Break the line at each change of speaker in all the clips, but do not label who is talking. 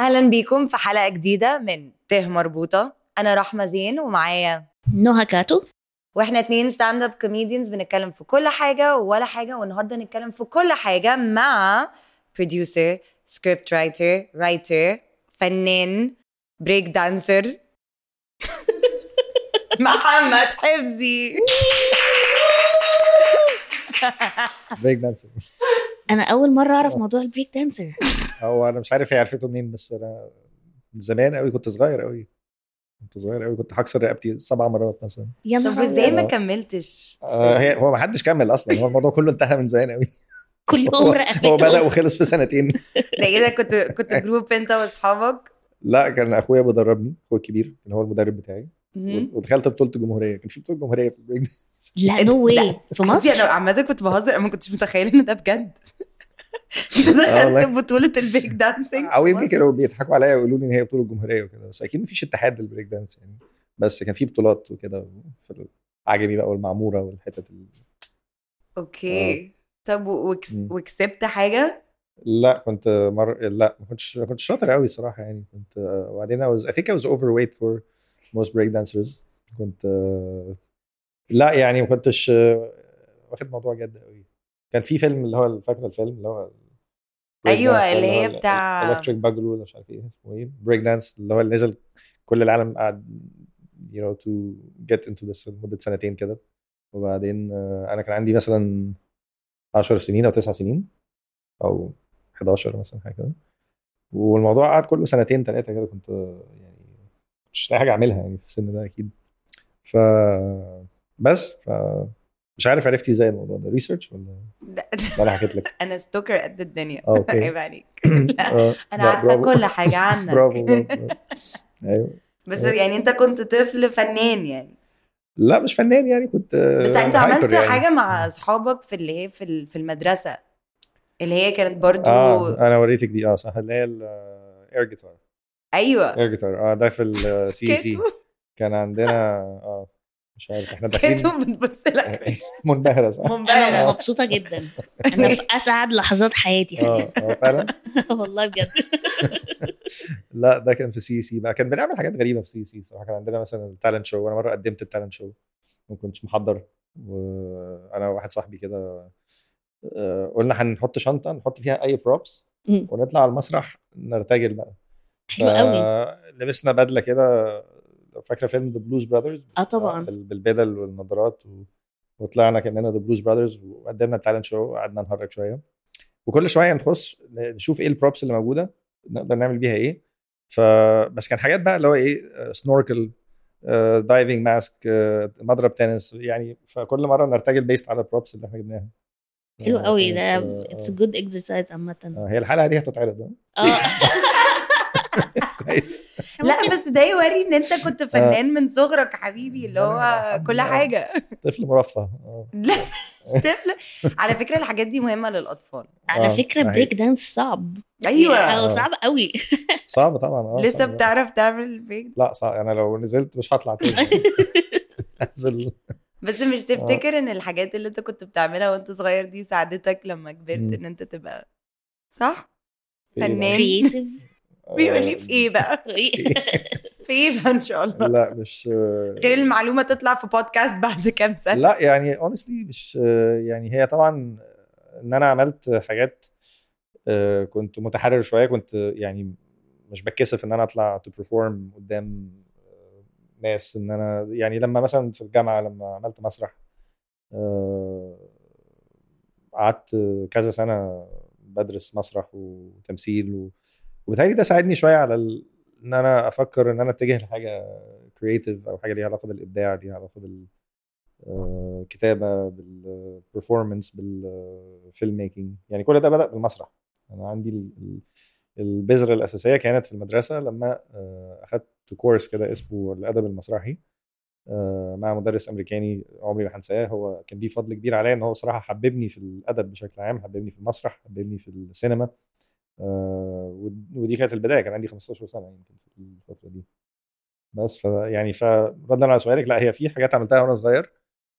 أهلا بيكم في حلقة جديدة من ته مربوطة. أنا رحمة زين ومعايا
نوها كاتو.
وإحنا اتنين stand up comedians بنتكلم في كل حاجة ولا حاجة والنهاردة نتكلم في كل حاجة مع producer script writer writer فنان break dancer محمد حفظي.
break dancer
أنا أول مرة أعرف موضوع ال break dancer
هو أنا مش عارف هي عرفته منين بس أنا من زمان قوي كنت صغير قوي كنت صغير قوي كنت هكسر رقبتي سبع مرات مثلا.
يا
طب وإزاي ما. كملتش؟
آه هي هو ما حدش كمل أصلا هو الموضوع كله انتهى من زمان قوي
كلهم
هو, هو
رقبتهم
بدأ وخلص في سنتين.
ده إيه ده؟ كنت كنت group أنت وأصحابك؟
لا كان أخويا بيدربني أخويا الكبير اللي هو المدرب بتاعي. ودخلت بطولة الجمهورية كان في بطولة جمهورية في ال break
لا
no
way في مصر؟
أنا عامة كنت بهزر أنا ما كنتش متخيلة إن ده بجد. دخلت بطولة ال breakdancing
أو يمكن كانوا بيضحكوا عليا ويقولوا لي إن هي بطولة جمهورية وكده بس أكيد مفيش اتحاد لل break dance يعني. بس كان في بطولات وكده في العجمي بقى والمعمورة والحتت ال...
okay. طب و- وكس... وكسبت حاجة؟
لا كنت مر... لا ما كنتش ما كنتش شاطر قوي الصراحه يعني. كنت آه، وبعدين I was I think I was overweight for most break dancers. كنت آه، لا يعني ما كنتش آه، واخد الموضوع جد كان في فيلم اللي هو فاكر الفيلم اللي هو dance
اللي هي بتاع-
boogaloo ولا مش عارف إيه اسمه إيه؟ بريك دانس اللي هو اللي نزل كل العالم قعد you know to get into this لمده سنتين كده. وبعدين آه، أنا كان عندي مثلا 10 سنين أو 9 سنين أو 11 مثلا حاجة كده. والموضوع قعد كله سنتين ثلاثة كده كنت يعني مش لاقي حاجة أعملها يعني في السن ده أكيد. ف بس ف مش عارف عرفتي إزاي الموضوع ده. research ولا؟
لا،
ولا أنا حكيت لك.
أنا stalker قد الدنيا
آه، okay.
عيب عليك.
آه،
أنا
عارفة.
كل حاجة عنك.
برافو أيوه.
بس يعني أنت كنت طفل فنان يعني.
لا مش فنان يعني كنت آه،
بس أنت
hyper
عملت
يعني.
حاجة مع أصحابك في اللي هي في في المدرسة؟ اللي هي كانت برضو
آه أنا وريتك دي. آه صح. اللي هي ال air
guitar
أيوه. air guitar آه ده في ال CC
كاتو
كان عندنا آه مش عارف إحنا داخلين
كاتو بتبص لك.
منبهرة صح؟
أنا
منبهره
مبسوطة جدا. أنا في أسعد لحظات حياتي.
آه آه فعلا؟
والله بجد.
لا ده كان في CC بقى. كان بنعمل حاجات غريبة في CC صراحة. كان عندنا مثلا ال talent show أنا مرة قدمت ال talent show ما كنتش محضر. وأنا وواحد صاحبي كده آه، قلنا هنحط شنطة نحط فيها أي
props.
ونطلع على المسرح نرتجل بقى.
حلو قوي.
لبسنا بدلة كده فاكرة فيلم The Blues Brothers
آه طبعا.
بالبدل والنضارات و... وطلعنا كأننا The Blues Brothers وقدمنا ال talent show وقعدنا نهرج شوية. وكل شوية نخش نشوف إيه ال props اللي موجودة نقدر نعمل بيها إيه. فبس كان حاجات بقى اللي هو إيه snorkel diving mask مضرب تنس يعني فكل مرة نرتجل based على ال props اللي إحنا جبناها.
حلو
آه،
قوي ده اتس جود اكسرسايز عامة.
آه، هي الحلقة دي هتتعرض. آه. كويس.
لا بس ده يوري إن أنت كنت فنان من صغرك حبيبي اللي هو كل. حاجة.
طفل مرفه. آه
لا طفل. على فكرة الحاجات دي مهمة للأطفال.
على
آه، فكرة
break dance صعب.
أيوه.
هو
آه.
صعب قوي.
صعب طبعا آه
لسه. بتعرف تعمل بريك
لا صعب أنا لو نزلت مش هطلع تاني. انزل
بس مش تفتكر إن الحاجات اللي أنت كنت بتعملها وأنت صغير دي ساعدتك لما كبرت. إن أنت تبقى صح؟
إيه بقى؟
فنان. بيقول لي في إيه بقى؟ في إيه؟ بقى إن شاء الله؟
لا مش
غير المعلومة تطلع في بودكاست بعد كام سنة.
لا يعني honestly مش يعني هي طبعا إن أنا عملت حاجات آه، كنت متحرر شوية كنت يعني مش بتكسف إن أنا أطلع to perform قدام آه، ناس إن أنا يعني لما مثلا في الجامعة لما عملت مسرح آه، قعدت كذا سنة بدرس مسرح وتمثيل و... وبالتالي ده ساعدني شوية على ال... إن أنا أفكر إن أنا أتجه لحاجة creative أو حاجة ليها علاقة بالإبداع ليها علاقة بال آه، كتابة بال performance بال filmmaking يعني كل ده بدأ بالمسرح. أنا عندي ال- ال- البذرة الأساسية كانت في المدرسة لما آه، أخدت كورس كده اسمه الأدب المسرحي آه، مع مدرس أمريكاني عمري ما هنساه. هو كان ليه فضل كبير عليا إن هو صراحة حببني في الأدب بشكل عام حببني في المسرح حببني في السينما. ودي كانت البداية كان عندي 15 سنة يمكن في الفترة دي. بس ف يعني فردا على سؤالك لا هي في حاجات عملتها وأنا صغير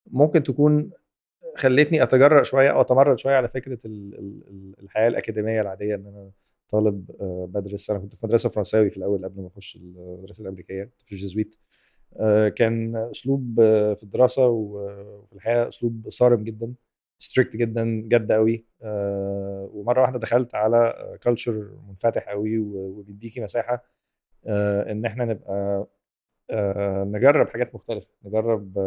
ممكن تكون خلتني أتجرأ شوية أو أتمرد شوية على فكرة ال- ال- ال- الحياة الأكاديمية العادية إن أنا طالب آه، بدرس. أنا كنت في مدرسة فرنساوي في الأول قبل ما أخش المدرسة الأمريكية كنت في الجزويت. آه، كان أسلوب آه، في الدراسة وفي الحياة أسلوب صارم جدا. ستريكت جدا جد قوي آه، ومرة واحدة دخلت على culture منفتح قوي وبيديكي مساحة آه، إن إحنا نبقى آه، نجرب حاجات مختلفة. نجرب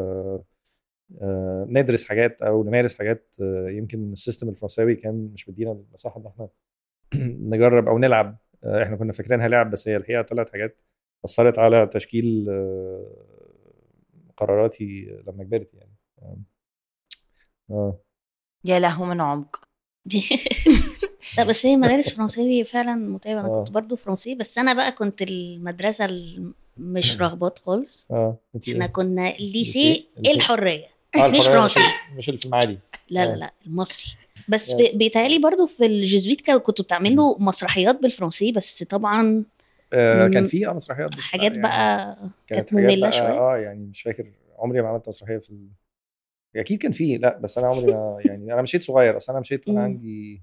ندرس حاجات أو نمارس حاجات يمكن ال system الفرنساوي كان مش مدينا المساحة إن إحنا نجرب أو نلعب. إحنا كنا فاكرينها لعب بس هي الحقيقة طلعت حاجات أثرت على تشكيل قراراتي لما كبرت يعني. آه.
يا له من عمق
لا بس هي مدارس فرنساوي فعلا متعبة أنا
آه.
كنت برضو فرنسي بس أنا بقى كنت المدرسة ال- مش رغبات خالص
آه
إحنا
إيه؟
كنا الليسي
الليسي؟
الحرية
آه،
مش
الحرية
فرنسي.
مش اللي في المعادي
لا لا
آه.
لا المصري بس
آه.
بيتهيألي برضو في الجزويت كنتوا بتعملوا مسرحيات بالفرنسي بس طبعا
آه. كان في آه مسرحيات بس
حاجات
يعني
بقى
كانت بقى
شوية.
آه يعني مش فاكر عمري ما عملت مسرحية في ال... أكيد كان في لأ بس أنا عمري ما يعني أنا مشيت صغير أصل أنا مشيت وأنا
مم.
عندي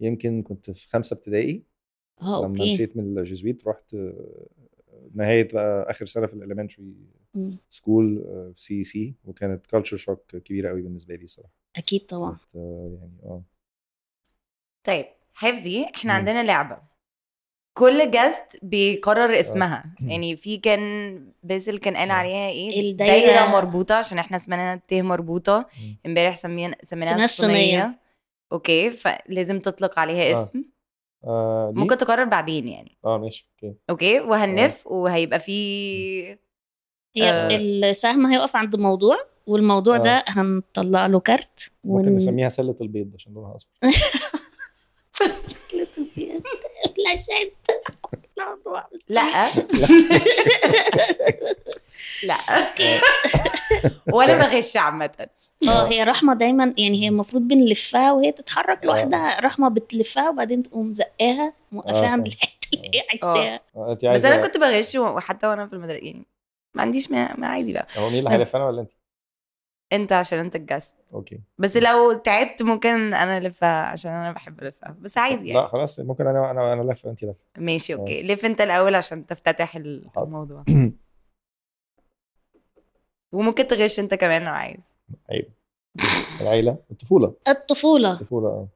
يمكن كنت في خمسة ابتدائي
آه
لما
okay
مشيت من الجزويت رحت آه، نهاية بقى آخر سنة في ال
elementary.
school في CC وكانت culture shock كبيرة قوي بالنسبة لي صراحة
أكيد طبعا
آه، يعني آه
طيب حفظي إحنا
مم.
عندنا لعبة كل guest بيقرر اسمها
مم.
يعني في كان باسل كان قال
آه.
عليها إيه
الدايرة-
دايرة مربوطة عشان إحنا سميناها ت
مربوطة.
امبارح سمينا سميناها
سميناها الصينية.
الصينية okay فلازم تطلق عليها
آه.
اسم
آه،؟
ممكن تقرر بعدين يعني
آه ماشي أوكي
أوكي وهنلف وهيبقى في
هي
آه.
السهم هيقف عند موضوع والموضوع
آه.
ده هنطلع له كارت
ممكن نسميها سلة البيض عشان لونها أصفر
لا شد
لا. لا. ولا بغش عامة.
آه هي رحمة دايما يعني هي المفروض بنلفها وهي تتحرك
آه.
لوحدها. رحمة بتلفها وبعدين تقوم زقاها موقفاها عند
فاهم.
الحته اللي هي عايزاها
آه،
بس أنا كنت بغش وحتى وأنا في المدرسة يعني ما عنديش ما, ما عادي بقى.
هو مين اللي هيلف أنا ولا انت؟
انت عشان انت الجست
أوكي.
بس لو تعبت ممكن أنا الفها عشان أنا بحب الفها بس عادي يعني.
لا خلاص ممكن أنا أنا أنا لفه وانت لفه
ماشي okay. لف أنت الأول عشان تفتتح. الموضوع. وممكن تغش أنت كمان لو عايز.
عيب. العيلة؟
الطفولة.
الطفولة. الطفولة آه.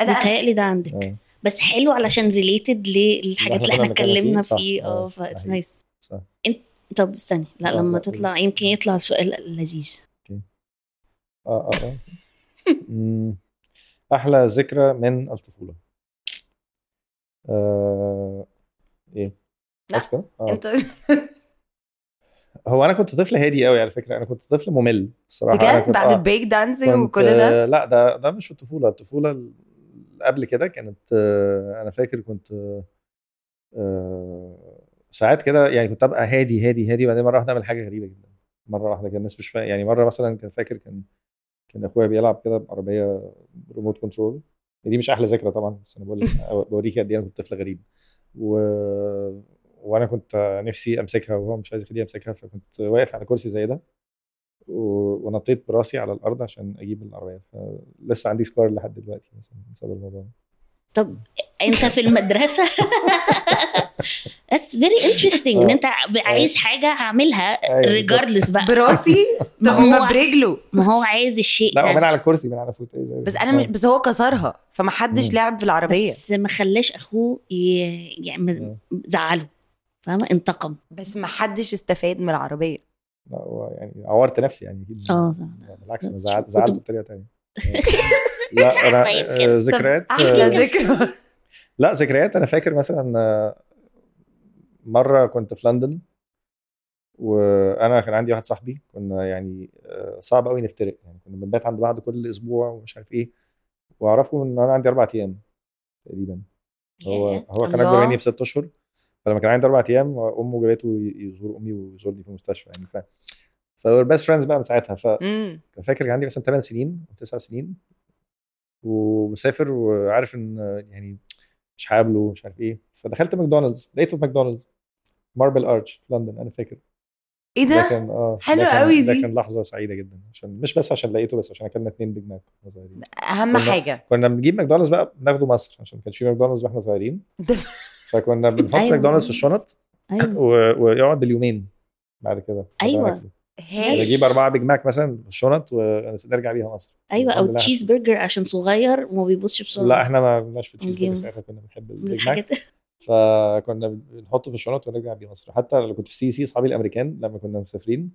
أنا
متهيألي ده عندك.
آه.
بس حلو علشان related للحاجات اللي
إحنا
اتكلمنا
فيه، آه.
آه،
that's.
nice
صح.
طب استني. لا
آه،
لما تطلع يمكن يطلع السؤال لذيذ.
آه آه آه. أحلى ذكرى من الطفولة آه...
إيه.
بس؟ آه.
أنت
هو أنا كنت طفل هادي قوي على فكرة أنا كنت طفل ممل الصراحه
بجد
كنت
بعد
آه.
ال
breakdancing
وكل ده
لا ده ده مش الطفولة الطفولة اللي قبل كده كانت آه، أنا فاكر كنت آه، ساعات كده يعني كنت أبقى هادي هادي هادي وبعدين مرة واحدة أعمل حاجة غريبة جدا مرة واحدة كان الناس مش فاهم يعني مرة مثلا كان فاكر كان كان أخويا بيلعب كده بعربية remote control دي مش أحلى ذكرى طبعا بس أنا بقول لك بوريك قد إيه أنا كنت طفل غريب. و... وأنا كنت نفسي أمسكها وهو مش عايز يخليني أمسكها فكنت واقف على كرسي زي ده و... ونطيت براسي على الأرض عشان أجيب العربية. فلسه عندي scar لحد دلوقتي مثلا بسبب الموضوع ده.
طب انت في المدرسة؟ That's very interesting. إن انت عايز حاجة هعملها
أيوة، بالظبط.
regardless بقى.
براسي؟
ما
طب ما
هو
برجله.
ما هو عايز الشيء
لا ومن
ده.
على الكرسي من على فوت. إيه زي
بس أنا مش بس هو كسرها فما حدش. لعب بالعربيه
بس ما خلاش أخوه ي- يعني. زعله. فاهمة؟ انتقم.
بس ما حدش استفاد من العربية.
لا هو يعني عورت نفسي يعني.
أكيد آه.
لا، بالعكس
أنا
زعلت. زعلت بطريقة ثانية لا
أنا.
آه، ذكريات
أحلى
آه،
ذكرى
لا ذكريات. أنا فاكر مثلا آه، مرة كنت في لندن وأنا كان عندي واحد صاحبي كنا يعني صعب قوي نفترق. يعني كنا بنبات عند بعض كل أسبوع ومش عارف إيه. وأعرفه من أنا عندي أربع أيام تقريبا. هو. هو كان. أكبر مني بست أشهر. فلما كان عندي أربع أيام أمه جابته يزور أمي ويزورني في المستشفى يعني. ف we're best friends بقى من ساعتها. ف فاكر كان عندي مثلا 8 سنين أو 9 سنين. ومسافر وعارف إن يعني مش هقابله مش عارف إيه. فدخلت ماكدونالدز لقيته في ماكدونالدز ماربل ارش في لندن أنا فاكر.
إيه
ده؟
ده
كان آه
حلو
ده
قوي
ده
دي.
كان لحظة سعيدة جدا عشان مش بس عشان لقيته بس عشان أكلنا اتنين بيج ماك وإحنا صغيرين.
أهم
كنا-
حاجة.
كنا بنجيب ماكدونالدز بقى بناخده مصر عشان ما كانش في ماكدونالدز وإحنا صغيرين.
ده-
فكنا بنحط
أيوة.
ماكدونالدز في الشنط
أيوه.
و... ويقعد باليومين بعد كده. بعد ناكله.
هاي
نجيب أربعة بيج ماك مثلا في الشنط ونرجع بيها مصر
أيوه
أو.
cheese burger عشان صغير وما بيبصش بسرعة
لا إحنا ما كناش في تشيز برجر. ساعتها كنا بنحب البيج ماك فكنا بنحطه في الشنط ونرجع بيه مصر حتى لما كنت في CAC أصحابي الأمريكان لما كنا مسافرين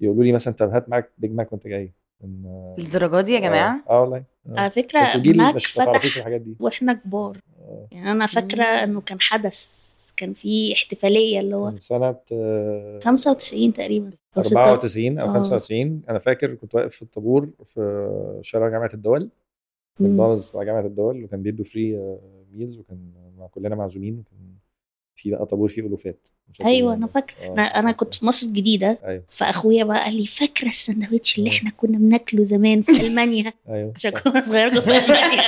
يقولوا لي مثلا طب هات معاك بيج ماك وأنت جاي من
الدرجه دي يا جماعة
آه, آه والله آه.
على
فكرة
ماك فتح
الحاجات دي
وإحنا كبار
آه.
يعني أنا فاكرة إنه كان حدث كان في احتفالية اللي هو
من سنة آه،
95 تقريبا أو 96
94 أو
آه.
95 أنا فاكر كنت واقف في الطابور في شارع جامعة الدول. ماكدونالدز بتاع جامعة الدول وكان بيدوا free meals وكان مع كلنا معزومين وكان في بقى طابور فيه
ألوفات
أيوه.
أنا فاكره
آه.
أنا أنا كنت في مصر الجديدة
أيوه
فأخويا بقى قال لي فاكرة السندوتش اللي
آه.
إحنا كنا بناكله زمان في ألمانيا
أيوه
عشان. كنا صغيره كنت في ألمانيا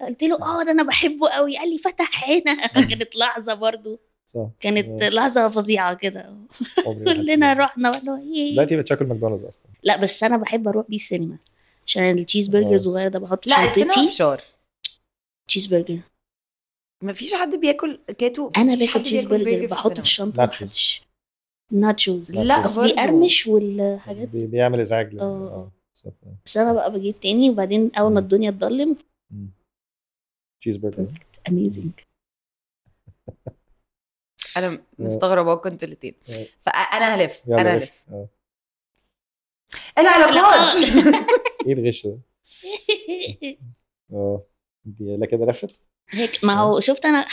قلت له آه ده أنا بحبه قوي قال لي فتح هنا كانت لحظة برضو
صح
كانت
آه.
لحظة فظيعة كده كلنا. رحنا وقلنا إيه.
دلوقتي بتشكل ماكدونالدز أصلا
لا بس أنا بحب أروح بيه السينما عشان التشيز برجر
آه.
الصغير ده بحط في
لا السينما فشار
تشيز برجر
ما فيش حد بياكل كاتو
أنا
مفيش
باكل تشيز برجر بحطه في. الشنطه nachos. nachos
لا
بس
برضو.
بيقرمش والحاجات
بي- بيعمل إزعاج
آه.
آه آه.
بس أنا بقى بجيب تاني وبعدين أول ما. الدنيا تضلم.
cheeseburger
amazing
أنا مستغرباكم أنتوا الاثنين
آه.
فانا هلف أنا
لف.
هلف
آه.
العلاقات
إيه الغش ده؟ آه دي كده لفت
هيك ما هو شفت أنا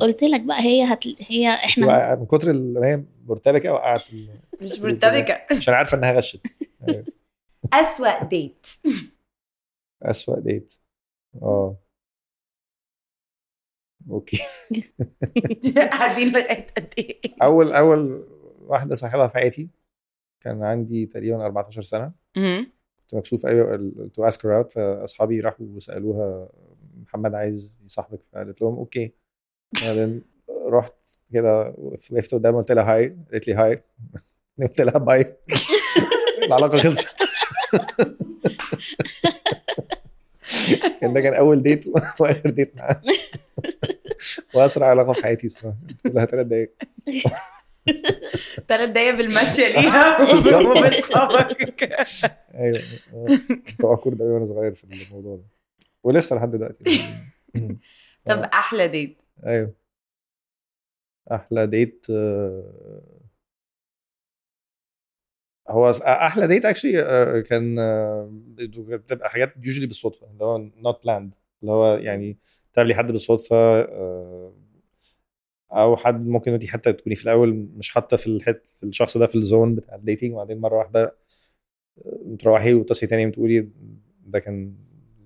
قلت لك بقى هي هت... هي
إحنا من كتر ما هي مرتبكة وقعت ال-
مش مرتبكة
عشان عارفة إنها غشت.
أسوأ date
أسوأ date آه okay.
قاعدين لغايه قد إيه؟
أول أول واحدة صاحبها في حياتي كان عندي تقريبا 14
سنة.
كنت مكسوف قوي to ask out فأصحابي راحوا وسألوها محمد عايز يصاحبك. فقالت لهم okay. بعدين رحت كده وقفت قدامها قلت لها hi قالت لي hi قلت لها bye العلاقة خلصت. كان ده كان أول ديت وآخر ديت معاها وأسرع علاقة في حياتي صراحة. قلت لها ثلاث دقايق.
ثلاث دقايق بالمشي ليها. وباصحابك
أيوه. آه. كنت awkward قوي وأنا صغير في الموضوع ده. ولسه لحد دلوقتي.
طب أحلى ديت
أيوه. أحلى date آه، هو أس- أحلى date actually كان آه، بتبقى حاجات usually بالصدفة اللي هو not planned اللي هو يعني تقابلي حد بالصدفة آه، أو حد ممكن انت حتى تكوني في الأول مش حاطة في الحت في الشخص ده في ال zone بتاع ال dating وبعدين مرة واحدة آه، تروحي وتصحي تاني وتقولي ده كان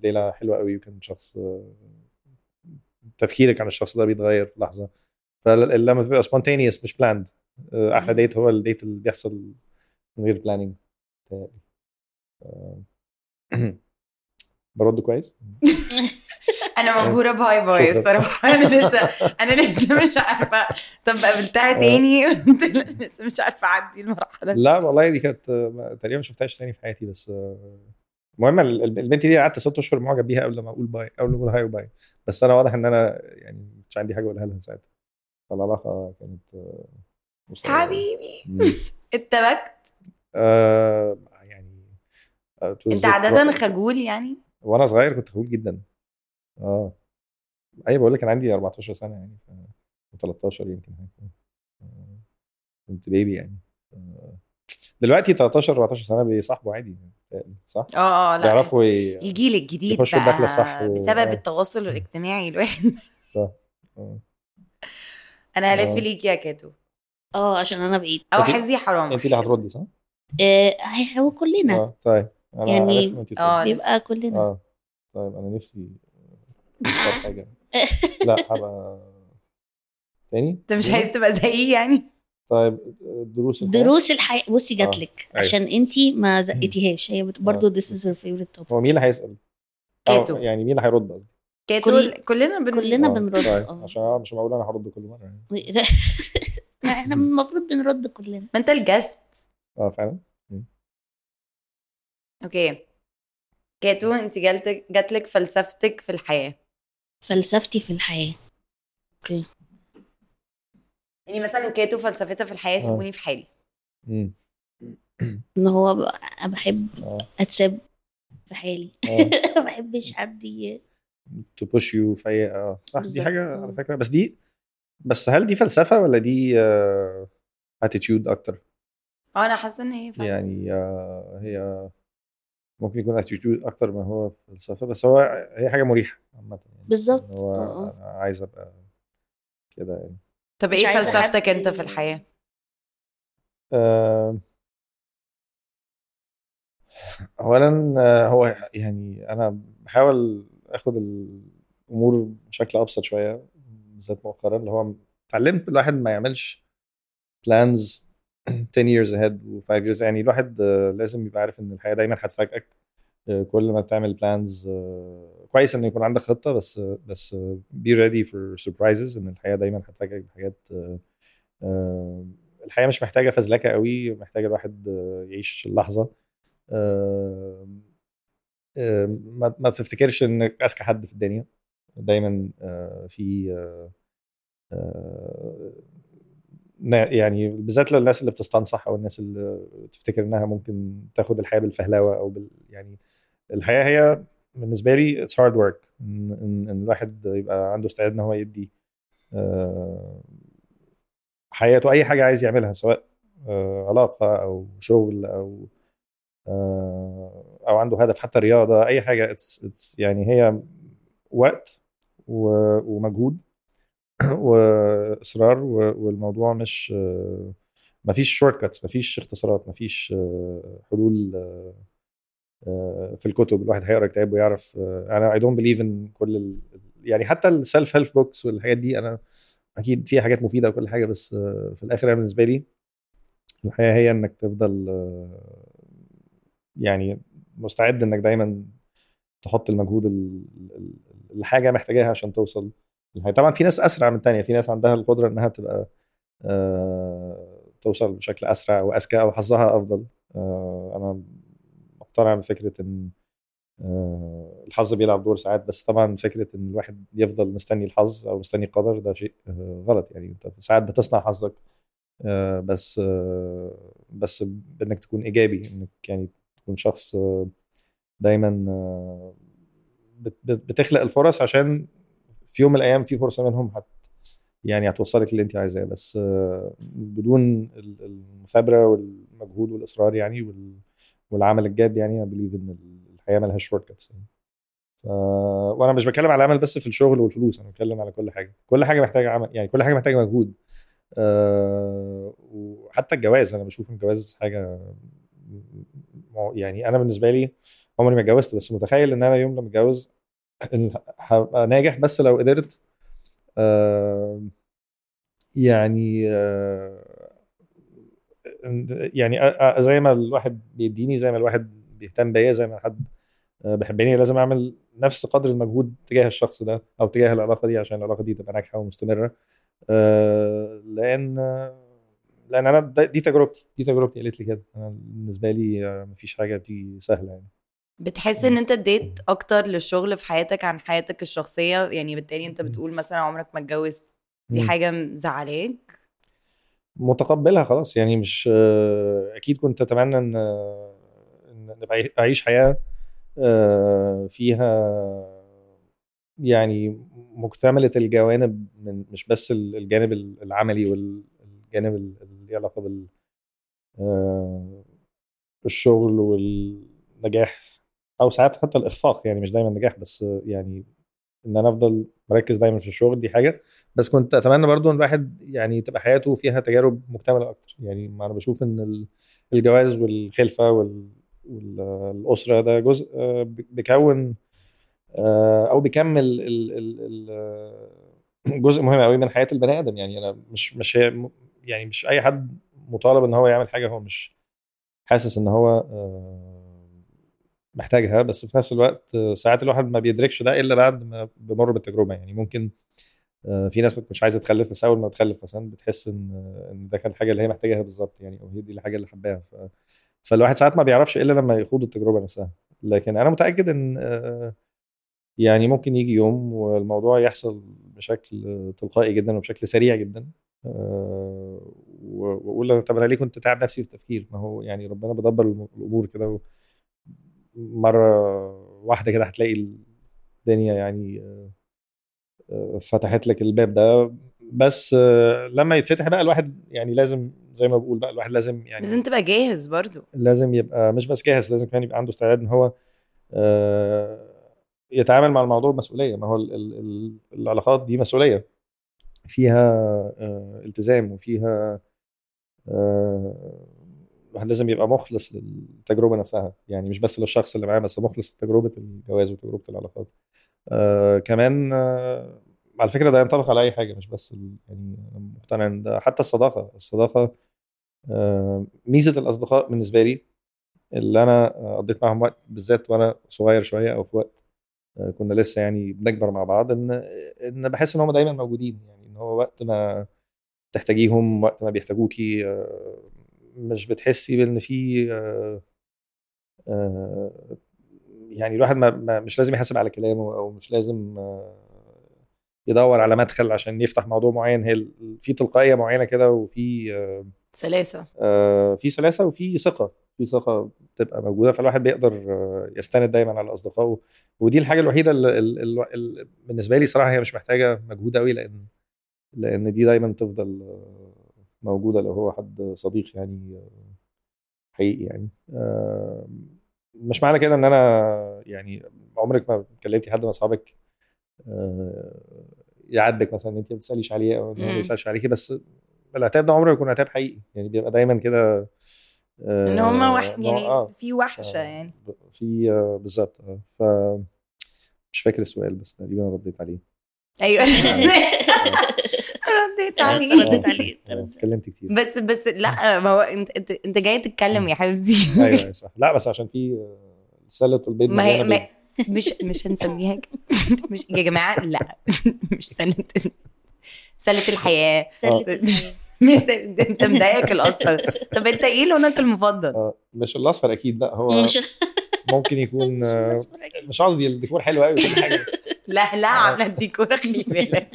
ليلة حلوة قوي وكان شخص آه، تفكيرك عن الشخص ده بيتغير في لحظة فلما تبقى spontaneous مش planned
أحلى.
date هو ال date اللي بيحصل من غير planning برد كويس؟
أنا مبهورة ب hi
bye.
الصراحه أنا لسه أنا لسه مش عارفة. طب قابلتها تاني؟ قلت لا، لسه مش عارفة أعدي المرحلة.
لا والله دي كانت آه، تقريبا ما شفتهاش تاني في حياتي بس آه، المهم ال- ال- البنت دي قعدت ست أشهر معجب بيها قبل ما أقول باي قبل ما أقول هاي وباي بس أنا واضح إن أنا يعني ما كانش عندي حاجة أقولها لها ساعتها. فالعلاقه كانت آه،.
حبيبي. اتبكت
آه، يعني آه،
انت عادة خجول يعني
وأنا صغير كنت خجول جدا آه أيوه بقول لك كان عندي 14 سنة يعني ف... 13 يمكن. آه، كنت بيبي يعني آه، دلوقتي 13 14 سنة بيصاحبوا عادي صح؟
آه آه لأ
بيعرفوا.
الجيل الجديد
يخشوا الدخلة
بقى
الصح و-
بسبب. التواصل الاجتماعي الواحد
آه.
أنا هلف. ليك يا كاتو
آه عشان أنا بعيد
أو
حفظي حرام
انت اللي هتردي صح؟
آه هو كلنا
آه طيب أنا
يعني-
انت
آه.
تردي.
بيبقى كلنا
آه طيب أنا نفسي حاجة لا هبقى تاني
أنت مش عايز تبقى زيي يعني
طيب دروس الحياة؟
دروس الحياة بصي جات
آه،
لك
أيوة.
عشان أنتي ما زقتيهاش هي برضه
آه.
this is her favorite topic
هو مين اللي هيسأل؟
كاتو.
يعني مين اللي هيرد قصدي؟
كاتو
كل-
كلنا بن...
كلنا
آه،
بنرد
طيب
آه
عشان أنا مش معقول أنا هرد كل مرة يعني
ما إحنا المفروض بنرد كلنا.
ما انت ال
guest. آه فعلا.
okay. كاتو انت جالتك جاتلك فلسفتك في الحياة.
فلسفتي في الحياة. okay.
يعني مثلا كاتو فلسفتها في الحياة
آه.
سيبوني في حالي.
إن هو بحب
آه.
أتساب في حالي.
آه.
ما بحبش حد ي-
to push you في أي آه صح دي
حاجة.
على فكرة. بس دي بس هل دي فلسفة ولا دي attitude أكتر؟
آه أنا حاسة إن هي فعلا
يعني آه، هي ممكن يكون اتيتيود أكتر ما هو فلسفة بس هو هي حاجة مريحة عامة يعني
بالظبط،
هو
آه،
أنا عايز أبقى كده يعني.
طب
إيه
فلسفتك أنت في الحياة؟
آه، اولا آه، هو يعني أنا بحاول آخد الأمور بشكل أبسط شوية. بالذات مؤخرا اللي هو اتعلمت الواحد ما يعملش plans 10 years ahead و 5 years يعني الواحد لازم يبقى عارف إن الحياة دايما هتفاجئك آه، كل ما بتعمل plans آه، كويس إن يكون عندك خطة بس بس be ready for surprises إن الحياة دايما هتفاجئك بحاجات آه، الحياة مش محتاجة فزلكة قوي محتاجة الواحد يعيش اللحظة ما تفتكرش إنك أذكى حد في الدنيا. دايما آه، في آه، آه، يعني بالذات للناس اللي بتستنصح أو الناس اللي تفتكر إنها ممكن تاخد الحياة بالفهلوة أو بال يعني الحياة هي بالنسبة لي it's hard work إن الواحد يبقى عنده استعداد إن هو يدي حياته أي حاجة عايز يعملها سواء علاقة أو شغل أو أو عنده هدف حتى رياضة أي حاجة it's, it's يعني هي وقت ومجهود وإصرار والموضوع مش آه، مفيش shortcuts مفيش اختصارات مفيش آه، حلول في الكتب. الواحد هيقرأ كتاب ويعرف أنا I don't believe إن كل ال... يعني حتى ال self-help books والحاجات دي أنا أكيد فيها حاجات مفيدة وكل حاجة بس في الآخر أنا بالنسبة لي الحياة هي إنك تفضل يعني مستعد إنك دايما تحط المجهود ال- ال- الحاجة محتاجاها عشان توصل. طبعا في ناس أسرع من التانية في ناس عندها القدرة إنها تبقى آه، توصل بشكل أسرع واذكى أو حظها أفضل آه، أنا مقتنع بفكرة إن آه، الحظ بيلعب دور ساعات بس طبعا فكرة إن الواحد يفضل مستني الحظ أو مستني القدر ده شيء غلط يعني أنت ساعات بتصنع حظك بس بس بإنك تكون إيجابي إنك يعني تكون شخص دايما بتخلق الفرص عشان في يوم من الأيام في فرصة منهم هت يعني هتوصلك اللي انت عايزاه. بس آه، بدون ال- المثابرة والمجهود والإصرار يعني وال- والعمل الجاد يعني believe إن الحياة مالهاش shortcuts يعني. وأنا مش بتكلم على العمل بس في الشغل والفلوس أنا بتكلم على كل حاجة. كل حاجة محتاجة عمل يعني كل حاجة محتاجة مجهود. أه... وحتى الجواز أنا بشوف الجواز حاجة يعني أنا بالنسبة لي عمري ما اتجوزت بس متخيل إن أنا يوم لما اتجوز هبقى ناجح بس لو قدرت. يعني. يعني زي ما الواحد بيديني زي ما الواحد بيهتم بيا زي ما حد آه، بيحبني لازم أعمل نفس قدر المجهود تجاه الشخص ده أو تجاه العلاقة دي عشان العلاقة دي تبقى ناجحة ومستمرة آه، لأن لأن أنا دي تجربتي دي تجربتي قالت لي كده أنا بالنسبة لي آه، مفيش حاجة بتيجي سهلة يعني
بتحس إن أنت اديت أكتر للشغل في حياتك عن حياتك الشخصية؟ يعني بالتالي أنت بتقول مثلا عمرك ما اتجوزت دي. حاجة مزعلاك؟
متقبلها خلاص يعني مش أكيد كنت أتمنى إن إن أعيش حياة آه، فيها يعني مكتملة الجوانب من مش بس ال- الجانب العملي والجانب ال- اللي ليه علاقة بال آه، الشغل والنجاح. أو ساعات حتى الاخفاق يعني مش دايما نجاح بس يعني إن أنا أفضل مركز دايما في الشغل دي حاجة. بس كنت أتمنى برضو إن الواحد يعني تبقى حياته فيها تجارب مكتملة أكتر. يعني ما أنا بشوف إن ال- الجواز والخلفة وال- والأسرة ده جزء آه، بيكون آه، أو بيكمل جزء مهم قوي من حياة البني آدم. يعني أنا مش مش هي يعني مش أي حد مطالب إن هو يعمل حاجة هو مش حاسس إن هو آه، محتاجها بس في نفس الوقت ساعات الواحد ما بيدركش ده إلا بعد ما بيمر بالتجربه يعني ممكن آه، في ناس تكونش عايزة تخلف بس أول ما تخلف مثلا بتحس إن إن ده كان الحاجة اللي هي محتاجاها بالظبط يعني أو هي دي الحاجة اللي حباها. ف... فالواحد ساعات ما بيعرفش إلا لما يخوض التجربة نفسها. لكن أنا متأكد إن آه، يعني ممكن يجي يوم والموضوع يحصل بشكل تلقائي جدا وبشكل سريع جدا آه، وأقول طب أنا ليه كنت تعب نفسي في التفكير؟ ما هو يعني ربنا بيدبر الم- الأمور كده مرة واحدة كده هتلاقي الدنيا يعني آه، فتحت لك الباب ده. بس آه، لما يتفتح بقى الواحد يعني لازم زي ما بقول بقى الواحد لازم يعني
لازم تبقى جاهز برضو.
لازم يبقى مش بس جاهز لازم كمان يبقى عنده استعداد إن هو آه، يتعامل مع الموضوع بمسؤولية. ما هو ال- ال- ال- العلاقات دي مسؤولية. فيها التزام وفيها الواحد لازم يبقى مخلص للتجربة نفسها يعني مش بس للشخص اللي معاه بس مخلص لتجربة الجواز وتجربة العلاقات. آه، كمان آه، على فكرة ده ينطبق على أي حاجة مش بس يعني مقتنع إن ده حتى الصداقة الصداقة آه، ميزة الأصدقاء بالنسبة لي اللي أنا قضيت معاهم وقت بالذات وأنا صغير شوية أو في وقت آه، كنا لسه يعني بنكبر مع بعض إن إن بحس إن هم دايما موجودين يعني إن هو وقت ما تحتاجيهم وقت ما بيحتاجوكي آه، مش بتحسي بإن في آه، آه، يعني الواحد ما مش لازم يحاسب على كلامه أو مش لازم آه، يدور على مدخل عشان يفتح موضوع معين. هي في تلقائية معينة كده وفي
سلاسة.
آه، في سلاسة وفي ثقة. في ثقة بتبقى موجودة فالواحد بيقدر يستند دايما على أصدقائه. ودي الحاجة الوحيدة اللي, بالنسبة لي صراحة هي مش محتاجة مجهود قوي لأن لأن دي دايما تفضل موجودة لو هو حد صديق يعني آه، حقيقي يعني. آه، مش معنى كده إن أنا يعني عمرك ما كلمتي حد من أصحابك آه، يعاتبك مثلا إن انت ما بتسأليش عليه أو ما
مم.
بيسألش عليكي بس العتاب ده عمره ما يكون عتاب حقيقي. يعني بيبقى دايما كده آه،
إن هما وح...
نوع-
يعني
آه،
في وحشة
آه،
يعني.
في آه، بالظبط آه ف مش فاكر السؤال بس تقريبا رديت عليه.
أيوه. رديت عليه
رديت عليه.
اتكلمت كتير
بس بس لا ما هو انت انت, انت جاي تتكلم يا حبيبتي
أيوه أيوة، صح لا بس عشان في آه، سلة البيض
ما هي ما. مش مش هنسميها. مش يا جماعة لا مش سنه سلة الحياة
سلة
مش
الحياة.
مش- انت مضايقك الأصفر طب انت إيه لونك المفضل؟
آه، مش الأصفر أكيد لا هو ممكن يكون
مش
قصدي الديكور حلو قوي وكل حاجة بس
لا لا عامله الديكور خلي بالك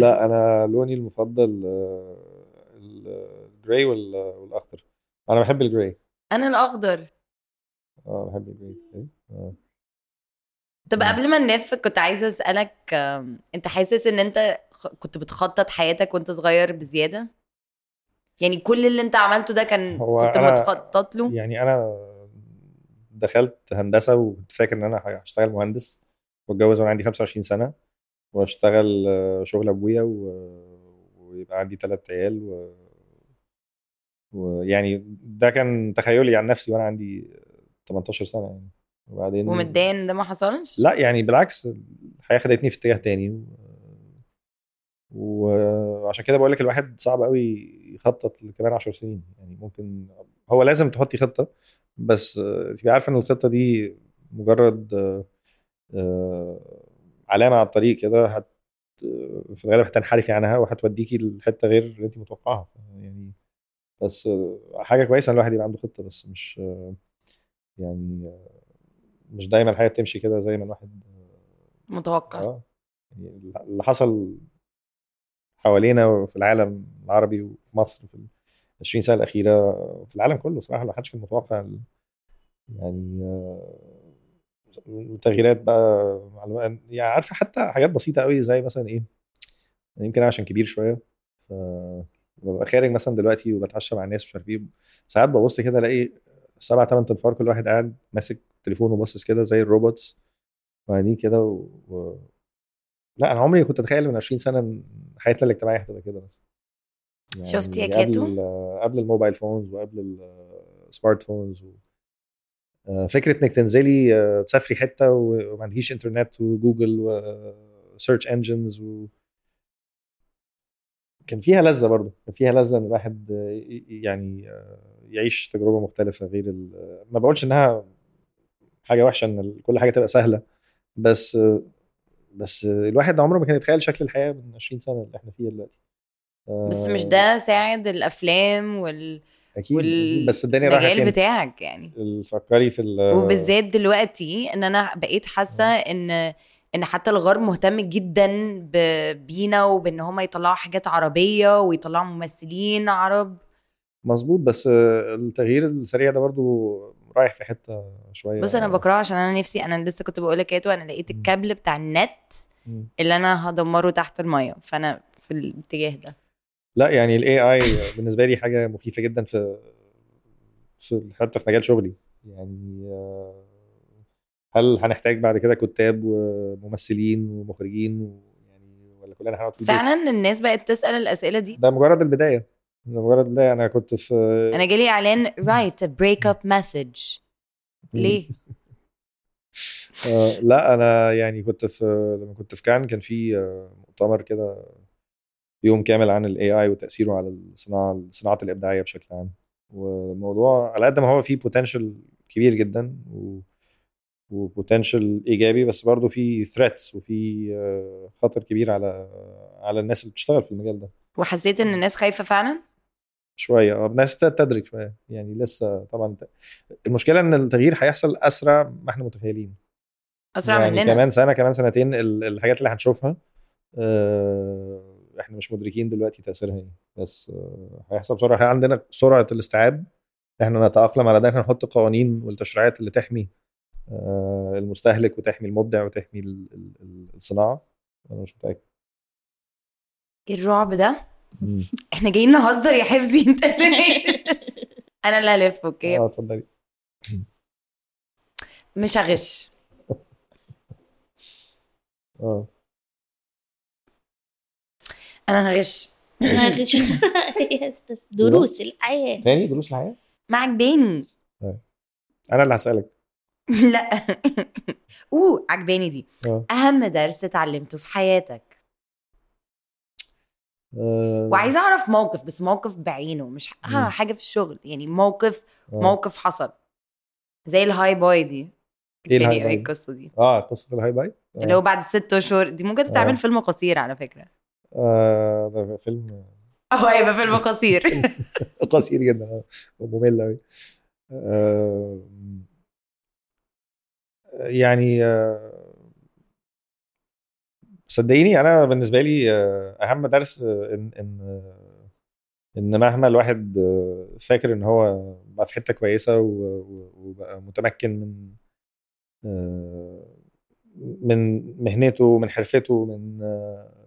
لا أنا لوني المفضل آه، الجراي وال- والأخضر. أنا بحب الجراي
أنا الأخضر.
آه بحب الجراي آه.
طب
مم.
قبل ما نلف كنت عايزة أسألك أنت حاسس إن أنت كنت بتخطط حياتك وأنت صغير بزيادة؟ يعني كل اللي أنت عملته ده كان كنت متخطط له؟
يعني أنا دخلت هندسة وكنت فاكر إن أنا هشتغل مهندس واتجوز وأنا عندي 25 سنة. واشتغل آه، شغل أبويا و- ويبقى عندي ثلاث عيال و... ويعني ده كان تخيلي عن نفسي وأنا عندي 18 سنة يعني وبعدين
ومتضايق ده ما حصلش؟
لا يعني بالعكس الحياة خدتني في اتجاه تاني و... وعشان كده بقول لك الواحد صعب قوي يخطط لكمان 10 سنين يعني ممكن هو لازم تحطي خطة بس تبقي عارفة إن الخطة دي مجرد آه، علامة على الطريق كده هت في الغالب هتنحرفي عنها وهتوديكي لحتة غير اللي انت متوقعها. يعني بس آه، حاجة كويسة إن الواحد يبقى عنده خطة بس مش آه، يعني آه، مش دايما الحياة بتمشي كده زي ما الواحد
متوقع.
يعني اللي حصل حوالينا في العالم العربي وفي مصر في ال 20 سنة الأخيرة في العالم كله صراحة ما حدش كان متوقع يعني آه، تغييرات بقى يعني عارفة حتى حاجات بسيطة قوي زي مثلا إيه يمكن عشان كبير شوية ف ببقى خارج مثلا دلوقتي وبتعشى مع الناس مش عارف إيه ساعات ببص كده ألاقي سبع ثمان تنفار كل واحد قاعد ماسك تليفونه وباصص كده زي الروبوتس وقاعدين كده و... و... لا أنا عمري كنت أتخيل من 20 سنة إن حياتنا الاجتماعية هتبقى كده بس
شفت يا كاتو؟
قبل قبل ال mobile phones وقبل ال smartphones و... فكرة إنك تنزلي آه، تسافري حتة وما عندكيش إنترنت وجوجل و search engines و... كان فيها لذة برضه كان فيها لذة إن الواحد آه، يعني آه، يعيش تجربة مختلفة غير ال... ما بقولش إنها حاجة وحشة إن كل حاجة تبقى سهلة بس بس الواحد عمره ما كان يتخيل شكل الحياة من 20 سنة اللي إحنا فيها دلوقتي.
بس مش ده ساعد الأفلام وال...
أكيد
وال...
بس الدنيا
رايحة
فين؟
بتاعك يعني.
فكري في ال-
وبالذات دلوقتي إن أنا بقيت حاسة إن إن حتى الغرب مهتم جدا ب- بينا وبإن هم يطلعوا حاجات عربية ويطلعوا ممثلين عرب.
مظبوط بس آه، التغيير السريع ده برضو رايح في حتة شوية.
بص أنا بكرهه عشان أنا نفسي أنا لسه كنت بقول لك أنا لقيت. الكابل بتاع النت. اللي أنا هدمره تحت المية. فأنا في الاتجاه ده.
لا يعني ال AI بالنسبة لي حاجة مخيفة جدا في في حتى في مجال شغلي. يعني هل هنحتاج بعد كده كتاب وممثلين ومخرجين ويعني ولا كلنا هنقعد في
فعلا الناس بقت تسأل الأسئلة دي؟
ده مجرد البداية. ده مجرد البداية. أنا كنت في
أنا جالي إعلان write breakup message ليه؟
آه، لا أنا يعني كنت في لما كنت في كان كان في مؤتمر كده يوم كامل عن ال AI وتأثيره على الصناعة الصناعات الإبداعية بشكل عام. والموضوع على قد ما هو فيه potential كبير جدا و و potential إيجابي بس برضه في threats وفي خطر كبير على على الناس اللي بتشتغل في المجال ده.
وحسيت إن الناس خايفة فعلا؟
شوية آه الناس تدرك شوية يعني لسه طبعا المشكلة إن التغيير هيحصل أسرع ما إحنا متخيلين.
أسرع
يعني
مننا؟
كمان سنة كمان سنتين ال- الحاجات اللي هنشوفها آه، إحنا مش مدركين دلوقتي تأثيرها إيه بس آه، هيحصل بسرعة. عندنا سرعة الاستيعاب إحنا نتأقلم على ده إحنا نحط قوانين والتشريعات اللي تحمي آه، المستهلك وتحمي المبدع وتحمي ال- ال- ال- الصناعة. أنا مش متأكد.
إيه الرعب ده؟ إحنا جايين نهزر يا حفظي انت اللي- أنا اللي هلف okay.
آه اتفضلي.
مش هغش
آه.
أنا هغش.
Yes، بس دروس الحياة.
تاني دروس الحياة؟
ما عجباني
أنا اللي هسألك.
لا. أوه عجباني دي.
آه.
أهم درس اتعلمته في حياتك؟
آه،
وعايزة أعرف موقف بس موقف بعينه مش ها. حاجة في الشغل. يعني موقف
آه.
موقف حصل. زي ال hi bye دي.
إيه ال
hi
الدنيا
bye
دي؟
القصة دي؟
آه قصة ال hi bye. آه.
اللي هو بعد ست أشهر. دي ممكن تتعمل
آه.
فيلم قصير على فكرة.
آه ده فيلم
أو هيبقى فيلم قصير.
قصير جدا آه وممل قوي آه يعني آه صدقيني أنا بالنسبة لي آه، أهم درس آه، إن إن آه، إن مهما الواحد آه، فاكر إن هو بقى في حتة كويسة وبقى متمكن من آه، من مهنته من حرفته من آه، آه،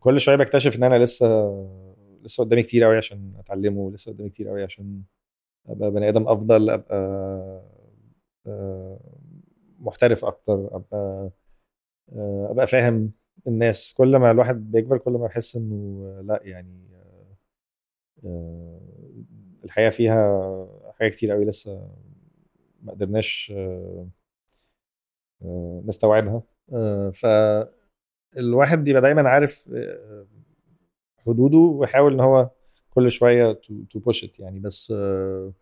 كل شوية بكتشف إن أنا لسه لسه قدامي كتير قوي عشان أتعلمه لسه قدامي كتير قوي عشان أبقى بني آدم أفضل أبقى آه، محترف أكتر أبقى آه، أبقى فاهم الناس. كل ما الواحد بيكبر كل ما بحس إنه لأ يعني آه، الحياة فيها حاجات كتير قوي لسه ما قدرناش نستوعبها. آه، فالواحد بيبقى دايما عارف آه، حدوده ويحاول إن هو كل شوية تو بوش ات يعني. بس آه،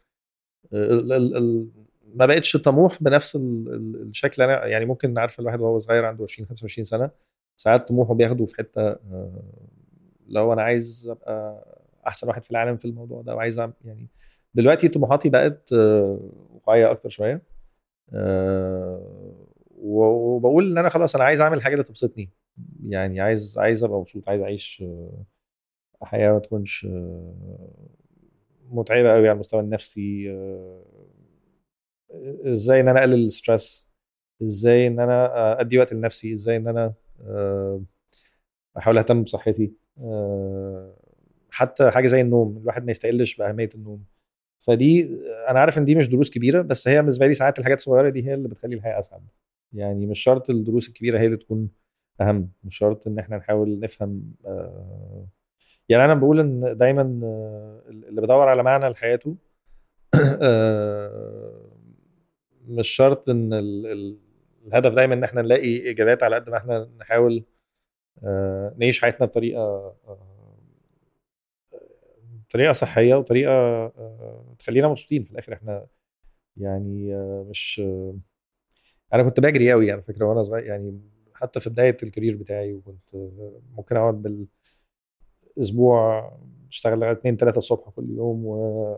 ما بقتش طموح بنفس ال- ال- الشكل. أنا يعني ممكن عارف الواحد وهو صغير عنده 20 25 سنة ساعات طموحه بياخده في حتة آه، لو أنا عايز أبقى أحسن واحد في العالم في الموضوع ده وعايز يعني دلوقتي طموحاتي بقت واقعيه أكتر شوية وبقول إن أنا خلاص أنا عايز أعمل حاجة اللي تبسطني. يعني عايز عايز أبقى مبسوط عايز أعيش آه، حياة ما تكونش آه، متعبة قوي على المستوى النفسي آه، إزاي إن أنا أقلل الستريس إزاي إن أنا أدي وقت لنفسي؟ إزاي إن أنا أحاول أهتم بصحتي؟ حتى حاجة زي النوم الواحد ما يستقلش بأهمية النوم. فدي أنا عارف إن دي مش دروس كبيرة بس هي بالنسبة لي ساعات الحاجات الصغيرة دي هي اللي بتخلي الحياة أسعد. يعني مش شرط الدروس الكبيرة هي اللي تكون أهم مش شرط إن إحنا نحاول نفهم آه، يعني أنا بقول إن دايما آه، اللي بدور على معنى لحياته آه، مش شرط إن ال- ال- الهدف دايما إن إحنا نلاقي اجابات على قد ما إحنا نحاول نعيش حياتنا بطريقة بطريقة صحية وطريقة تخلينا مبسوطين في الآخر. إحنا يعني مش أنا كنت بجري قوي على فكرة وأنا صغير يعني حتى في بداية ال career بتاعي وكنت ممكن أقعد بالأسبوع أشتغل لغاية 2 3 الصبح كل يوم و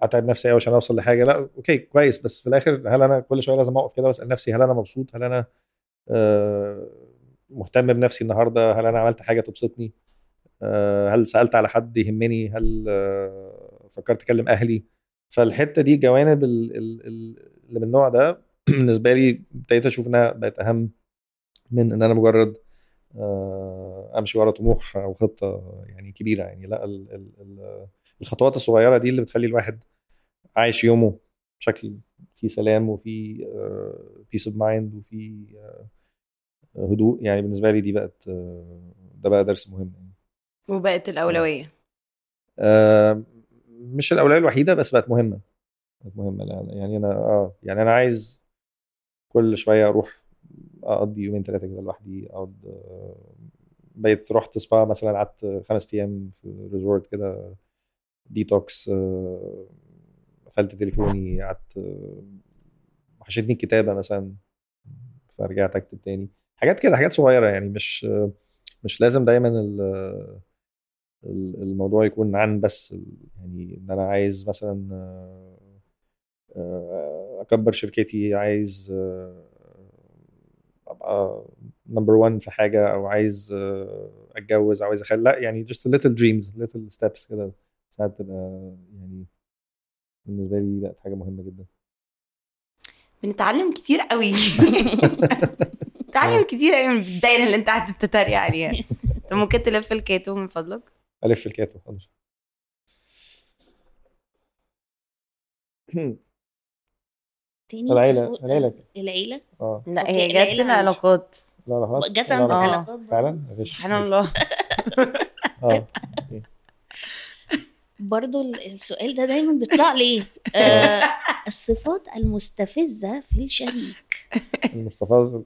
اتعب نفسي قوي عشان أوصل لحاجة. لا okay كويس. بس في الآخر هل أنا كل شوية لازم أقف كده وأسأل نفسي هل أنا مبسوط؟ هل أنا آه، مهتم بنفسي النهارده؟ هل أنا عملت حاجة تبسطني؟ آه، هل سألت على حد يهمني؟ هل آه، فكرت أكلم أهلي؟ فالحتة دي جوانب اللي من النوع ده بالنسبة لي ابتديت أشوف إنها بقت أهم من إن أنا مجرد أمشي ورا طموح أو خطة يعني كبيرة يعني. لا الخطوات الصغيرة دي اللي بتخلي الواحد عايش يومه بشكل فيه سلام وفي peace of mind وفي هدوء. يعني بالنسبة لي دي بقت ده بقى درس مهم يعني.
وبقت الأولوية؟
آه مش الأولوية الوحيدة بس بقت مهمة بقت مهمة. يعني أنا آه يعني أنا عايز كل شوية أروح أقضي يومين ثلاثة كده لوحدي أقعد بقيت رحت سبا مثلا قعدت خمس أيام في resort كده ديتوكس قفلت تليفوني قعدت وحشتني الكتابة مثلا فرجعت أكتب تاني. حاجات كده حاجات صغيرة يعني مش مش لازم دايما الموضوع يكون عن بس يعني إن أنا عايز مثلا آه، أكبر شركتي عايز أبقى نمبر 1 في حاجة أو عايز آه، أتجوز أو عايز اخلي لأ يعني just little dreams little steps كده ساعات تبقى يعني بالنسبة لي بقت حاجة مهمة جدا.
بنتعلم كتير قوي. بنتعلم كتير قوي من الدايرة اللي أنت قاعد تتريق عليها. انت ممكن تلف الكاتو من فضلك؟
ألف الكاتو حاضر
تاني
العيلة العيلة.
العيلة.
آه.
لا هي جت العلاقات
العلاقات
جت عند العلاقات
فعلا؟
سبحان الله.
آه
برضو السؤال ده دايما بيطلع لي آه الصفات المستفزة في الشريك.
المستفز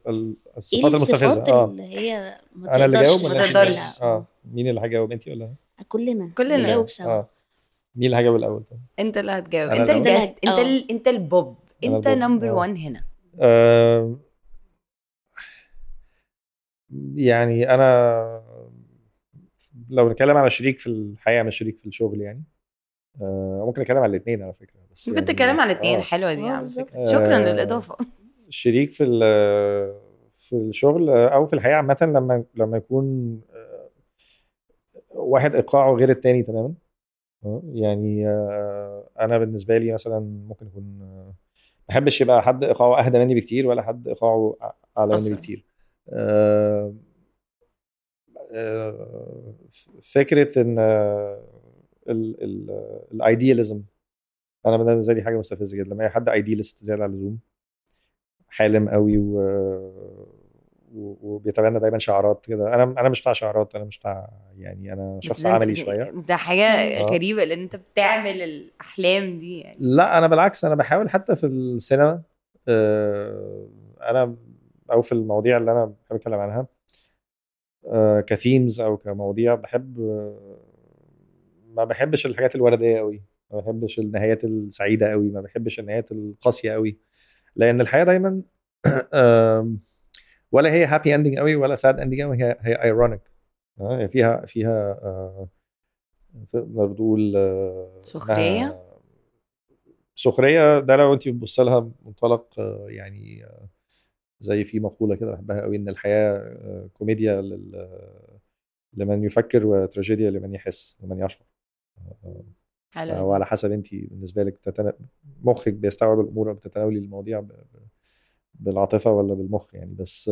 الصفات المستفزة؟
آه. اللي هي
ما أنا اللي جاوب
ما تقدرش
آه. مين اللي هيجاوب؟ انت ولا
كلنا.
كلنا.
نجاوب سوا.
آه. مين اللي هيجاوب الأول؟ طيب.
أنت اللي هتجاوب. أنت ال guest. أنت ال... أنت البوب. أنت number 1 هنا.
آه يعني أنا لو نتكلم على شريك في الحياة مش شريك في الشغل يعني. آه ممكن أتكلم على الاثنين على فكرة
بس ممكن يعني تتكلم على الاثنين آه. حلوة دي على فكرة. شكرا آه للإضافة.
شريك في في الشغل أو في الحياة عامة لما لما يكون آه، واحد إيقاعه غير التاني تماما. آه، يعني أنا بالنسبة لي مثلا ممكن يكون ما بحبش يبقى حد إيقاعه أهدى مني بكتير ولا حد إيقاعه أعلى مني بكتير. فكرة إن الايدياليزم أنا بالنسبة لي حاجة مستفزة جدا. لما حد ايديالست زيادة عن اللزوم حالم قوي و... وبيتبنى دايما شعارات كده. أنا أنا مش بتاع شعارات أنا مش بتاع يعني أنا شخص عملي شوية.
ده حاجة آه. غريبة لأن أنت بتعمل الأحلام دي يعني.
لا أنا بالعكس أنا بحاول حتى في السينما آه أنا أو في المواضيع اللي أنا بحب أتكلم عنها آه ك themes أو كمواضيع بحب ما بحبش الحاجات الوردية قوي ما بحبش النهايات السعيدة قوي ما بحبش النهايات القاسية قوي لأن الحياة دايما ولا هي happy ending قوي ولا sad ending قوي هي هي ironic هي فيها فيها آه، تقدر تقول
آه، سخرية
سخرية ده لو انت بتبص لها منطلق آه، يعني زي في مقولة كده بحبها قوي إن الحياة كوميديا لمن يفكر وتراجيديا لمن يحس لمن يشعر
حلو
هو على حسب انت بالنسبة لك. مخك بيستوعب الأمور أو بتتناولي المواضيع. بالعاطفة ولا بالمخ يعني بس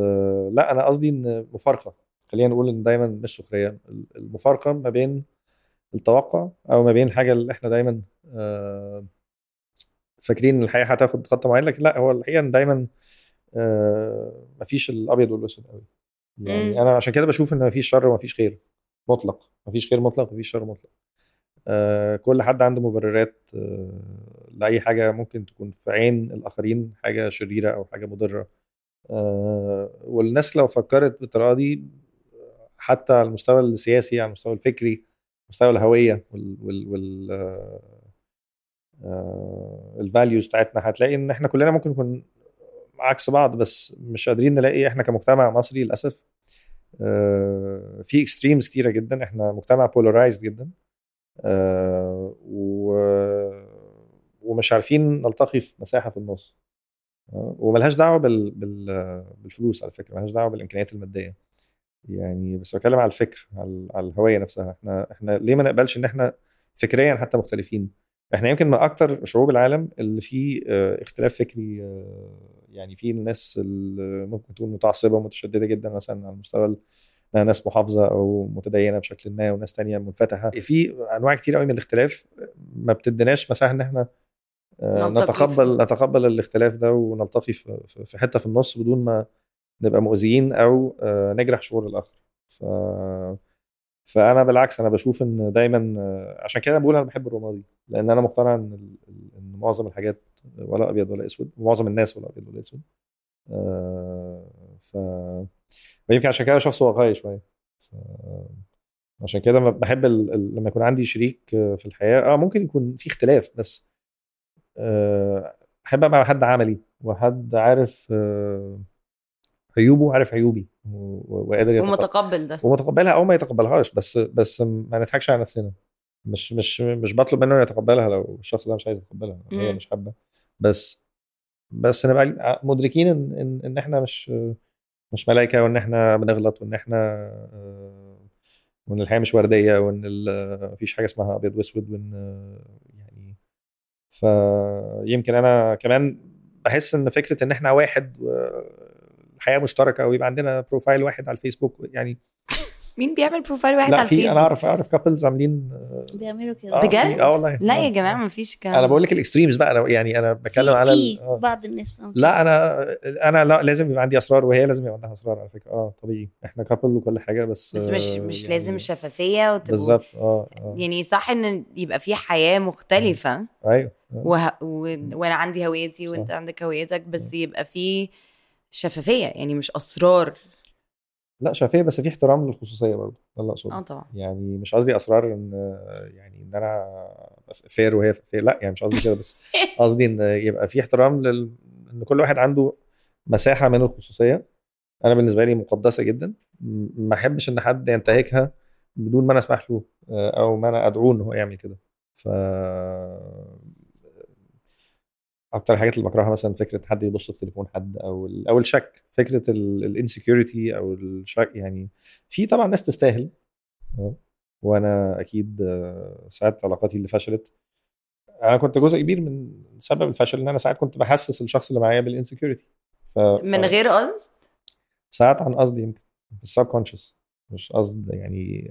لا أنا قصدي إن مفارقة. خلينا نقول إن دايما مش سخرية. المفارقة ما بين التوقع أو ما بين الحاجة اللي إحنا دايما آه، فاكرين إن الحياة هتاخد خطه معينه لكن لا هو الحقيقة إن دايما آه، مفيش الأبيض والأسود قوي. يعني أنا عشان كده بشوف إن مفيش شر ومفيش خير مطلق. مفيش خير مطلق مفيش شر مطلق. آه، كل حد عنده مبررات آه، لأي حاجة ممكن تكون في عين الآخرين حاجة شريرة أو حاجة مضرة. آه، والناس لو فكرت بالطريقة دي حتى على المستوى السياسي على المستوى الفكري مستوى الهوية وال وال, ال values بتاعتنا هتلاقي إن إحنا كلنا ممكن نكون عكس بعض بس مش قادرين نلاقي إحنا كمجتمع مصري للأسف آه، في extremes كتيرة جدا. إحنا مجتمع polarized جدا. آه، ومش عارفين نلتقي في مساحة في النص. آه، وملهاش دعوة بال... بال... بالفلوس على فكرة ملهاش دعوة بالإمكانيات المادية. يعني بس بتكلم على الفكر على, على الهوية نفسها. إحنا إحنا ليه ما نقبلش إن إحنا فكريا حتى مختلفين؟ إحنا يمكن من أكتر شعوب العالم اللي فيه آه، اختلاف فكري آه، يعني في الناس اللي ممكن تكون متعصبة ومتشددة جدا مثلا على المستوى ناس محافظة أو متدينه بشكل ما وناس تانية منفتحة في أنواع كتير قوي من الاختلاف ما بتديناش مساحة إن إحنا آه، نتقبل. نتقبل الاختلاف ده ونلتقي في حتة في النص بدون ما نبقى مؤذيين أو آه، نجرح شعور الآخر ف فأنا بالعكس أنا بشوف إن دايما آه، عشان كده بقول أنا بحب الرمادي لأن أنا مقتنع إن إن معظم الحاجات ولا أبيض ولا أسود ومعظم الناس ولا أبيض ولا أسود ف ويمكن عشان كده شخص واقعي شوية. ف... عشان كده بحب ال... لما يكون عندي شريك في الحياة آه ممكن يكون في اختلاف بس آه، أحب أبقى حد عملي وحد عارف آه، عيوبه وعارف عيوبي وقادر يتقبل.
ومتقبل ده.
ومتقبلها أو ما يتقبلهاش بس بس ما نضحكش على نفسنا. مش مش مش بطلب منه يتقبلها لو الشخص ده مش عايز يتقبلها هي. مش حابة. بس بس نبقى مدركين إن إن, إن إحنا مش مش ملائكة وإن إحنا بنغلط وإن إحنا آه، وإن الحياة مش وردية وإن ال- مفيش حاجة اسمها أبيض وأسود وإن آه، يعني فيمكن أنا كمان بحس إن فكرة إن إحنا واحد الحياة مشتركة ويبقى عندنا profile واحد على الفيسبوك يعني
مين بيعمل profile واحد
لا
على
في
الفيسبوك
أنا أعرف أعرف couples عاملين
بيعملوا كده
آه،
بجد؟
آه والله
لا يا
آه، جماعة.
ما فيش الكلام أنا.
بقول لك ال extremes بقى أنا يعني أنا بتكلم على
في
آه.
بعض الناس.
لا أنا أنا لا لازم يبقى عندي أسرار وهي لازم يبقى عندها أسرار على فكرة آه طبيعي إحنا couple وكل حاجة بس
بس مش مش
يعني
لازم شفافية وتبقوا
بالظبط آه آه
يعني صح إن يبقى في حياة مختلفة
أيوه آه.
وه... و... وأنا عندي هويتي. وأنت عندك هويتك بس يبقى في شفافية يعني مش أسرار
لا شفافية بس في احترام للخصوصية برضه ده اللي
آه
اقصده
طبعا.
يعني مش قصدي أسرار إن يعني إن أنا فير وهي فير لا يعني مش قصدي كده بس قصدي إن يبقى في احترام لل... إن كل واحد عنده مساحة من الخصوصية. أنا بالنسبة لي مقدسة جدا. ما أحبش إن حد ينتهكها بدون ما أنا أسمح له آه، أو ما أنا أدعوه إن هو يعمل كده. ف أكتر الحاجات اللي بكرهها مثلا فكرة حد يبص في تليفون حد أو أو الشك فكرة ال insecurity أو الشك يعني في طبعا ناس تستاهل وأنا أكيد ساعات علاقاتي اللي فشلت أنا كنت جزء كبير من سبب الفشل إن أنا ساعات كنت بحسس الشخص اللي معايا بال insecurity ف...
من غير قصد؟
ساعات عن قصد يمكن ال subconscious مش قصد يعني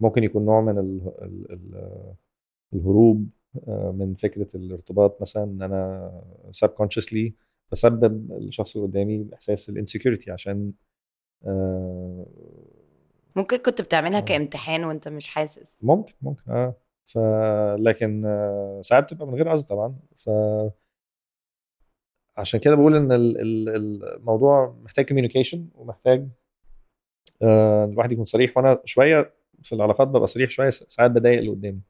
ممكن يكون نوع من ال ال ال الهروب من فكرة الارتباط مثلا إن أنا subconsciously بسبب الشخص اللي قدامي إحساس ال insecurity عشان آه،
ممكن كنت بتعملها
آه.
كامتحان وأنت مش حاسس؟
ممكن ممكن آه. ف لكن آه، ساعات بتبقى من غير قصد طبعا. ف عشان كده بقول إن ال- ال- الموضوع محتاج communication ومحتاج آه، الواحد يكون صريح. وأنا شوية في العلاقات ببقى صريح شوية ساعات بضايق اللي قدامي.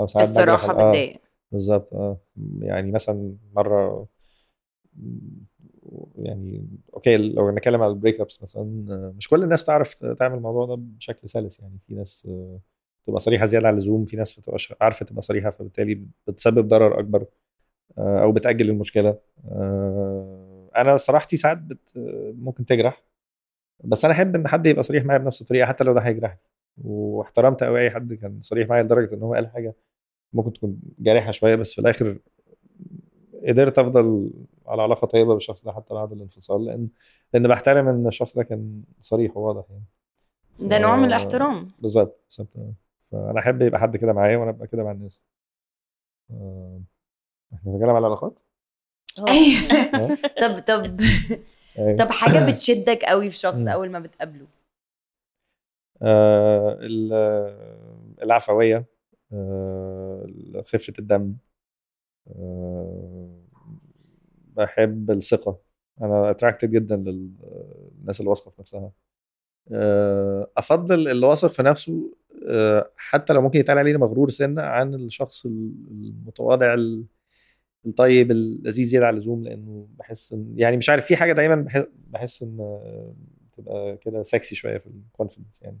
أو ساعات
الصراحة
ال- آه،
بتضايق.
بالظبط آه. يعني مثلا مرة يعني okay لو نتكلم على ال break ups مثلا آه، مش كل الناس بتعرف تعمل الموضوع ده بشكل سلس. يعني في ناس آه، بتبقى صريحة زيادة عن اللزوم في ناس بتبقى عارفة تبقى صريحة فبالتالي بتسبب ضرر أكبر آه، أو بتأجل المشكلة. آه، أنا صراحتي ساعات بت ممكن تجرح بس أنا أحب إن حد يبقى صريح معايا بنفس الطريقة حتى لو ده هيجرحني. واحترمت قوي أي حد كان صريح معايا لدرجة إن هو قال حاجة ممكن تكون جارحه شوية بس في الآخر قدرت أفضل على علاقة طيبة بالشخص ده حتى بعد الانفصال لأن لأن بحترم إن الشخص ده كان صريح وواضح يعني.
ده نوع من
ف-
الاحترام.
بالظبط بالظبط. فأنا أحب يبقى حد كده معايا وأنا أبقى كده مع الناس. آه، إحنا بنتكلم على العلاقات
آه.
أيوه. طب طب. طب حاجة بتشدك قوي في شخص. أول ما بتقابله؟
آه، ال- العفوية. آه، خفة الدم. آه، بحب الثقة. أنا اتراكتد جدا للناس اللي واثقة في نفسها. آه، أفضل اللي واثق في نفسه حتى لو ممكن يتقال عليه مغرور سنة عن الشخص المتواضع ال- الطيب اللذيذ زياده عن اللزوم لأنه بحس إن يعني مش عارف في حاجة دايما بحس, بحس آه، تبقى كده سكسي شوية في ال
confidence
يعني.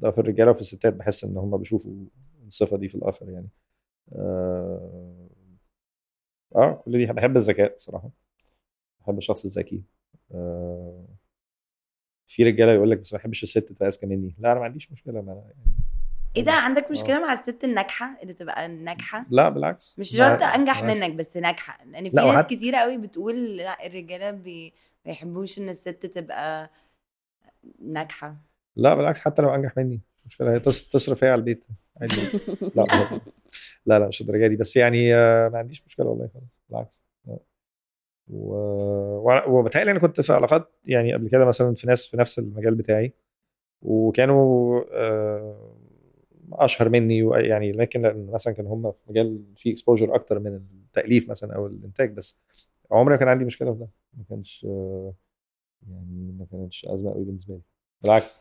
ده في الرجالة وفي الستات بحس إن هم بيشوفوا الصفة دي في الآخر يعني. آه آه، كل دي بحب الذكاء صراحة بحب الشخص الذكي. آه في رجالة يقول لك بس ما بحبش الست تبقى أذكى مني. لا أنا ما عنديش مشكلة ما يعني
إيه ده؟ عندك مشكلة مع الست الناجحة؟ اللي تبقى ناجحة؟
لا بالعكس.
مش شرط أنجح
بالعكس.
منك بس ناجحة. لأن في
لا،
ناس
وحت-
كتيرة قوي بتقول لا الرجالة بي... ما يحبوش إن الست تبقى ناجحة.
لا بالعكس حتى لو أنجح مني مش مشكلة هي تص- تصرف هي على البيت. عادي. لا. لا لا مش الدرجة دي. بس يعني آه، ما عنديش مشكلة والله خالص بالعكس. و... وبتهيألي أنا كنت في علاقات يعني قبل كده مثلا في ناس في نفس المجال بتاعي وكانوا آه، أشهر مني يعني لكن مثلا كانوا هم في مجال فيه اكسبوجر أكتر من التأليف مثلا أو الإنتاج بس عمري ما كان عندي مشكلة في ده. ما كانش آه، يعني ما كانتش أزمة قوي بالنسبة لي. بالعكس